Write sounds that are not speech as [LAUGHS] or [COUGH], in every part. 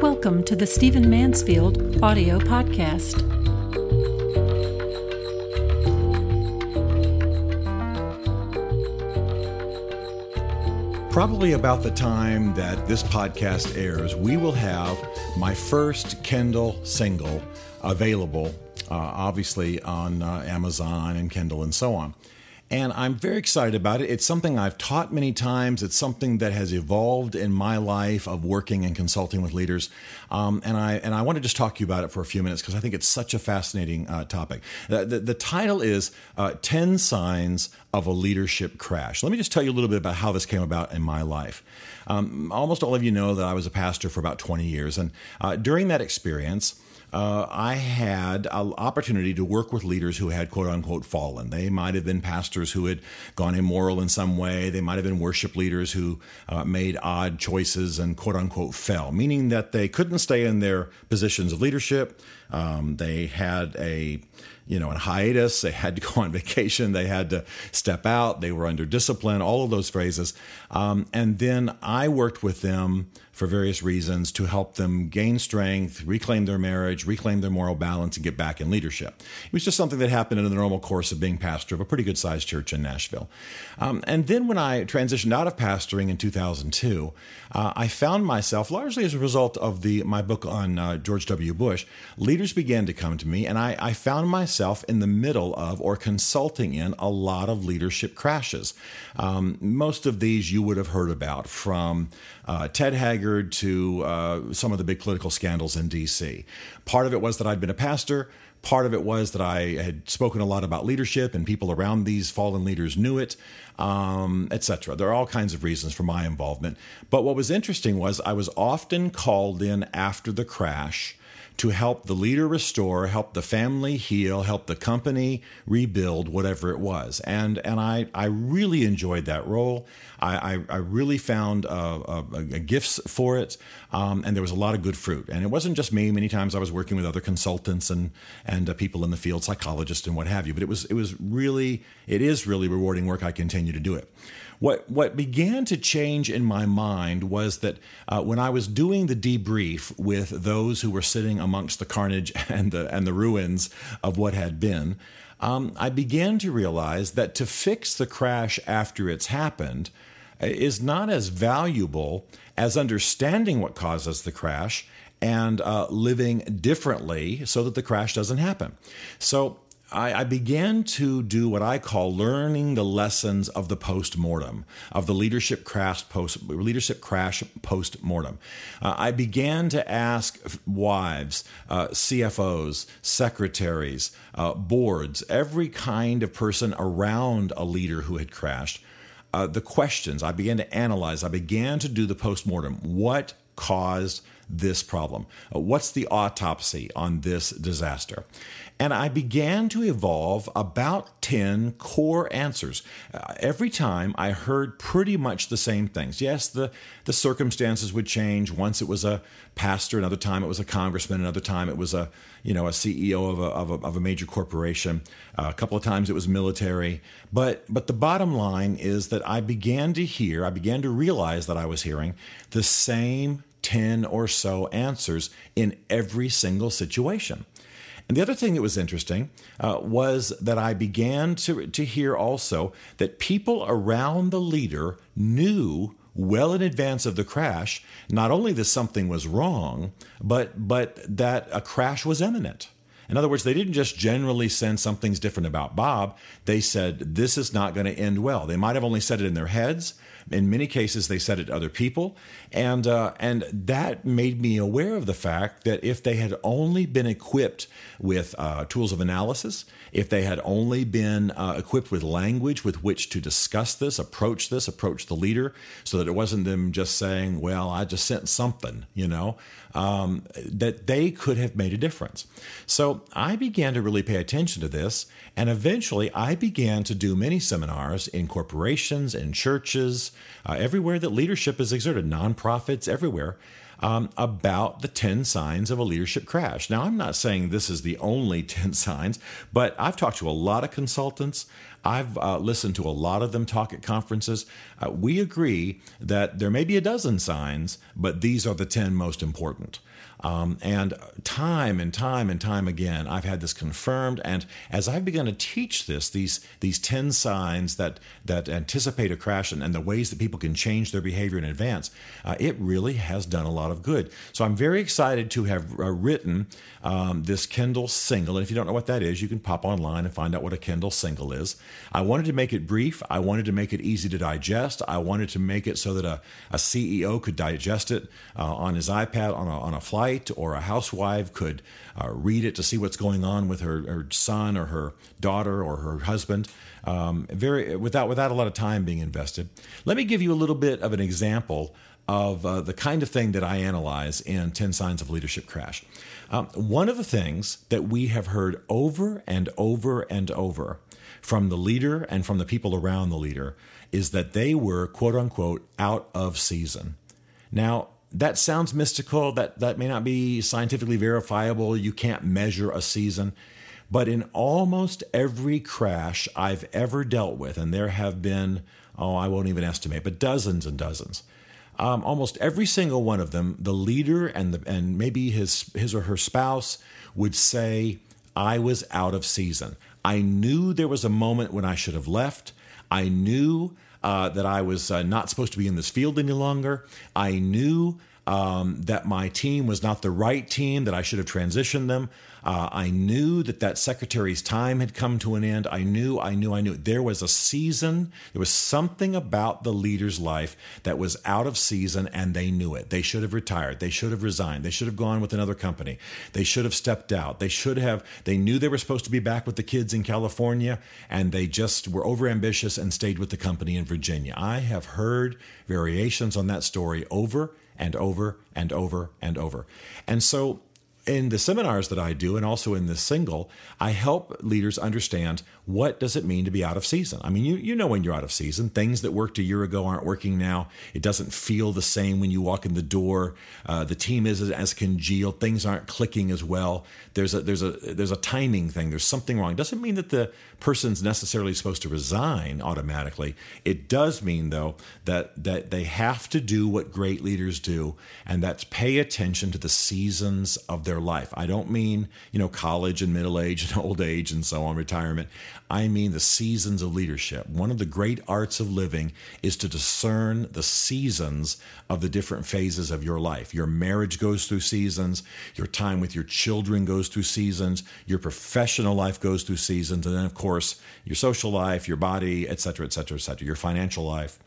Welcome to the Stephen Mansfield audio podcast. Probably about the time that this podcast airs, we will have my first Kindle single available, uh, obviously on uh, Amazon and Kindle and so on and I'm very excited about it. It's something I've taught many times. It's something that has evolved in my life of working and consulting with leaders, um, and I and I want to just talk to you about it for a few minutes because I think it's such a fascinating uh, topic. The, the, the, title is uh, 10 Signs of a Leadership Crash. Let me just tell you a little bit about how this came about in my life. Um, almost all of you know that I was a pastor for about 20 years, and uh, during that experience uh, I had an opportunity to work with leaders who had quote unquote fallen. They might have been pastors who had gone immoral in some way. They might have been worship leaders who uh, made odd choices and quote unquote fell, meaning that they couldn't stay in their positions of leadership. Um, they had a you know, in hiatus. They had to go on [LAUGHS] vacation. They had to step out. They were under discipline, all of those phrases. Um, and then I worked with them for various reasons to help them gain strength, reclaim their marriage, reclaim their moral balance, and get back in leadership. It was just something that happened in the normal course of being pastor of a pretty good sized church in Nashville. Um, and then when I transitioned out of pastoring in 2002, uh, I found myself, largely as a result of the my book on uh, George W. Bush, leaders began to come to me, and I, I found myself in the middle of or consulting in a lot of leadership crashes. Um, most of these you would have heard about from uh, Ted Haggard to uh, some of the big political scandals in D.C. Part of it was that I'd been a pastor. Part of it was that I had spoken a lot about leadership, and people around these fallen leaders knew it, um, etc. There are all kinds of reasons for my involvement. But what was interesting was I was often called in after the crash to help the leader restore, help the family heal, help the company rebuild, whatever it was. And and I I really enjoyed that role. I I, I really found uh, a, a gifts for it, um, and there was a lot of good fruit. And it wasn't just me. Many times I was working with other consultants and and uh, people in the field, psychologists and what have you. But it was it was really it is really rewarding work. I continue to do it. What what began to change in my mind was that uh, when I was doing the debrief with those who were sitting amongst the carnage [LAUGHS] and the and the ruins of what had been, um, I began to realize that to fix the crash after it's happened uh, is not as valuable as understanding what causes the crash and uh, living differently so that the crash doesn't happen. So I, began to do what I call learning the lessons of the post mortem, of the leadership crash post leadership crash post mortem. Uh, I began to ask wives, uh, CFOs, secretaries, uh, boards, every kind of person around a leader who had crashed. Uh, the questions I began to analyze. I began to do the post mortem. What caused this problem? Uh, what's the autopsy on this disaster? And I began to evolve about 10 core answers. Uh, every time I heard pretty much the same things. Yes, the, the circumstances would change. Once it was a pastor, another time it was a congressman, another time it was a, you know, a CEO of a, of a, of a major corporation. Uh, a couple of times it was military. But, but the bottom line is that I began to hear, I began to realize that I was hearing the same 10 or so answers in every single situation. And the other thing that was interesting uh, was that I began to, to hear also that people around the leader knew well in advance of the crash not only that something was wrong, but, but that a crash was imminent. In other words, they didn't just generally sense something's different about Bob. They said, this is not going to end well. They might have only said it in their heads. In many cases, they said it to other people. And, uh, and that made me aware of the fact that if they had only been equipped with uh, tools of analysis, if they had only been uh, equipped with language with which to discuss this, approach this, approach the leader, so that it wasn't them just saying, well, I just sent something, you know, um, that they could have made a difference. So I began to really pay attention to this, and eventually I began to do many seminars in corporations, in churches, uh, everywhere that leadership is exerted, nonprofits, everywhere. Um, about the 10 signs of a leadership crash. Now, I'm not saying this is the only [LAUGHS] 10 signs, but I've talked to a lot of consultants. I've uh, listened to a lot of them talk at conferences. Uh, we agree that there may be a dozen signs, but these are the 10 most important. Um, and time and time and time again, I've had this confirmed. And as I've begun to teach this, these these ten signs that that anticipate a crash and, and the ways that people can change their behavior in advance, uh, it really has done a lot of good. So I'm very excited to have uh, written um, this Kindle single. And if you don't know what that is, you can pop online and find out what a Kindle single is. I wanted to make it brief. I wanted to make it easy to digest. I wanted to make it so that a, a CEO could digest it uh, on his iPad on a, on a or a housewife could uh, read it to see what's going on with her, her son or her daughter or her husband. Um, very without without a lot of time being invested. Let me give you a little bit of an example of uh, the kind of thing that I analyze in 10 Signs of Leadership Crash. Um, one of the things that we have heard over and over and over from the leader and from the people around the leader is that they were, quote unquote, out of season. Now, that sounds mystical. That that may not be scientifically verifiable. You can't measure a season. But in almost every crash I've ever dealt with, and there have been, oh, I won't even estimate, but dozens and dozens. Um, almost every single one of them, the leader and the and maybe his his or her spouse would say, "I was out of season. I knew there was a moment when I should have left. I knew uh, that I was uh, not supposed to be in this field any longer. I knew um, that my team was not the right team, that I should have transitioned them. Uh, I knew that that secretary's time had come to an end. I knew, I knew, I knew. There was a season, there was something about the leader's life that was out of season, and they knew it. They should have retired. They should have resigned. They should have gone with another company. They should have stepped out. They should have, they knew they were supposed to be back with the kids in California, and they just were overambitious and stayed with the company in Virginia. I have heard variations on that story over and over and over and over. And so in the seminars that I do and also in this single, I help leaders understand what does it mean to be out of season. I mean, you you know when you're out of season, things that worked a year ago aren't working now. It doesn't feel the same when you walk in the door. Uh, the team isn't as congealed. Things aren't clicking as well. There's a there's a there's a timing thing. There's something wrong. It doesn't mean that the person's necessarily supposed to resign automatically. It does mean though that that they have to do what great leaders do, and that's pay attention to the seasons of their life. I don't mean you know college and middle age and [LAUGHS] old age and so on, retirement. I mean the seasons of leadership. One of the great arts of living is to discern the seasons of the different phases of your life. Your marriage goes through seasons, your time with your children goes through seasons, your professional life goes through seasons, and then, of course, your social life, your body, et cetera, et cetera, et cetera, your financial life.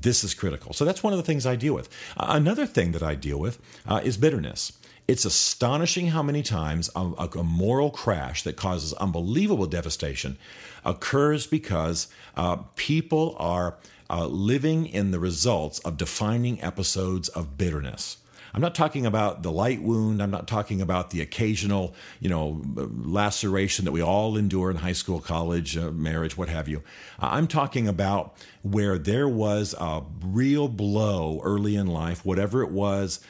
This is critical. So that's one of the things I deal with. Uh, another thing that I deal with uh, is bitterness. It's astonishing how many times a, a, moral crash that causes unbelievable devastation occurs because uh, people are uh, living in the results of defining episodes of bitterness. I'm not talking about the light wound. I'm not talking about the occasional, you know, laceration that we all endure in high school, college, uh, marriage, what have you. I'm talking about where there was a real blow early in life, whatever it was,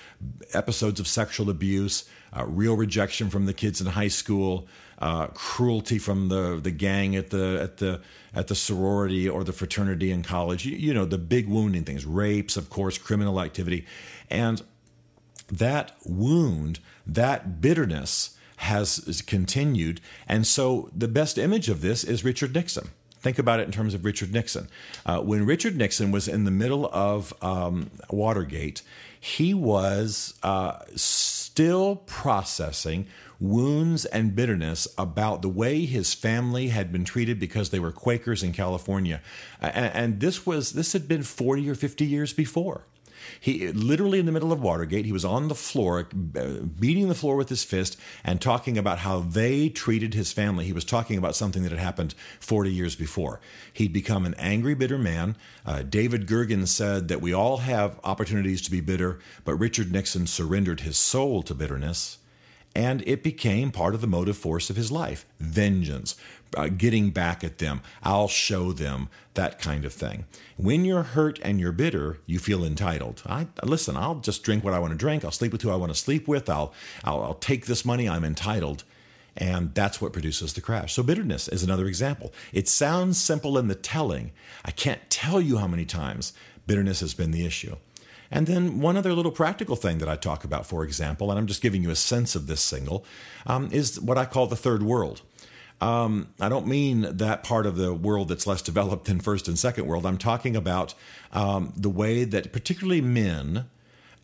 episodes of sexual abuse, uh, real rejection from the kids in high school, uh, cruelty from the the gang at the at the at the sorority or the fraternity in college. You, you know the big wounding things, rapes, of course, criminal activity, and that wound, that bitterness has continued. And so the best image of this is Richard Nixon. Think about it in terms of Richard Nixon. Uh, when Richard Nixon was in the middle of um, Watergate, he was uh, still processing wounds and bitterness about the way his family had been treated because they were Quakers in California, and, and this was this had been forty or fifty years before. He literally in the middle of Watergate, he was on the floor, beating the floor with his fist and talking about how they treated his family. He was talking about something that had happened 40 years before. He'd become an angry, bitter man. Uh, David Gergen said that we all have opportunities to be bitter, but Richard Nixon surrendered his soul to bitterness and it became part of the motive force of his life vengeance, uh, getting back at them. I'll show them that kind of thing. When you're hurt and you're bitter, you feel entitled. I listen. I'll just drink what I want to drink. I'll sleep with who I want to sleep with. I'll I'll, I'll take this money. I'm entitled. And that's what produces the crash. So, bitterness is another example. It sounds simple in the telling. I can't tell you how many times bitterness has been the issue. And then one other little practical thing that I talk about, for example, and I'm just giving you a sense of this single, um, is what I call the third world. Um, I don't mean that part of the world that's less developed than first and second world. I'm talking about um, the way that, particularly men,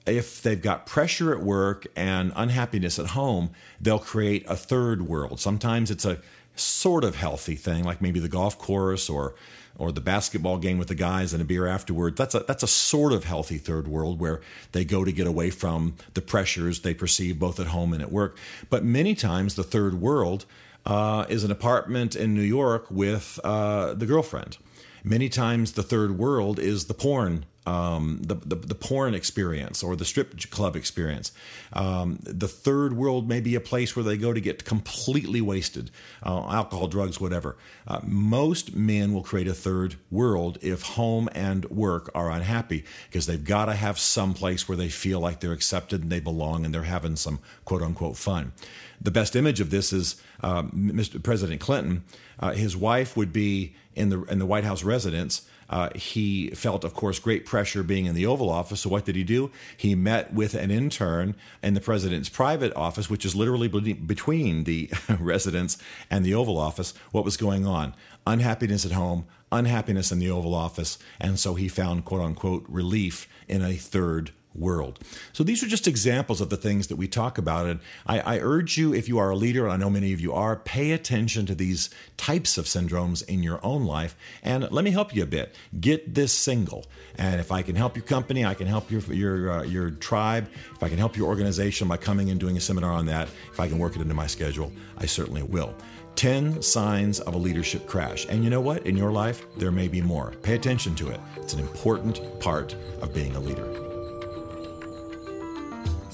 if they've got pressure at work and unhappiness at home, they'll create a third world. Sometimes it's a sort of healthy thing, like maybe the golf course or or the basketball game with the guys and a beer afterward. That's a that's a sort of healthy third world where they go to get away from the pressures they perceive both at home and at work. But many times the third world uh, is an apartment in New York with uh, the girlfriend. Many times the third world is the porn um, the, the, the porn experience or the strip club experience. Um, the third world may be a place where they go to get completely wasted, uh, alcohol, drugs, whatever. Uh, most men will create a third world if home and work are unhappy because they've got to have some place where they feel like they're accepted and they belong and they're having some quote unquote fun. The best image of this is uh, Mr. President Clinton. Uh, his wife would be in the in the White House residence uh, he felt, of course, great pressure being in the Oval Office. So, what did he do? He met with an intern in the president's private office, which is literally between the [LAUGHS] residence and the Oval Office. What was going on? Unhappiness at home, unhappiness in the Oval Office. And so he found, quote unquote, relief in a third world. So these are just examples of the things that we talk about. And I, I, urge you, if you are a leader, and I know many of you are, pay attention to these types of syndromes in your own life. And let me help you a bit. Get this single. And if I can help your company, I can help your your uh, your tribe. If I can help your organization by coming and doing a seminar on that, if I can work it into my schedule, I certainly will. 10 signs of a leadership crash. And you know what? In your life, there may be more. Pay attention to it. It's an important part of being a leader.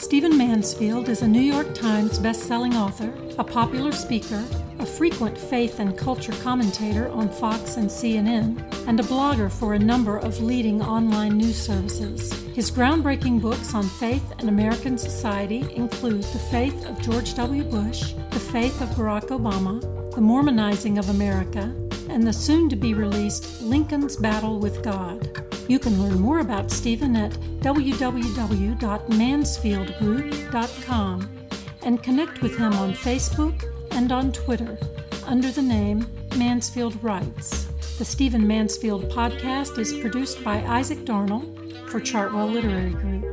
Stephen Mansfield is a New York Times best-selling author, a popular speaker, a frequent faith and culture commentator on Fox and CNN, and a blogger for a number of leading online news services. His groundbreaking books on faith and American society include The Faith of George W. Bush, The Faith of Barack Obama, The Mormonizing of America, and the soon to be released Lincoln's Battle with God. You can learn more about Stephen at www.mansfieldgroup.com and connect with him on Facebook and on Twitter under the name Mansfield Writes. The Stephen Mansfield podcast is produced by Isaac Darnell for Chartwell Literary Group.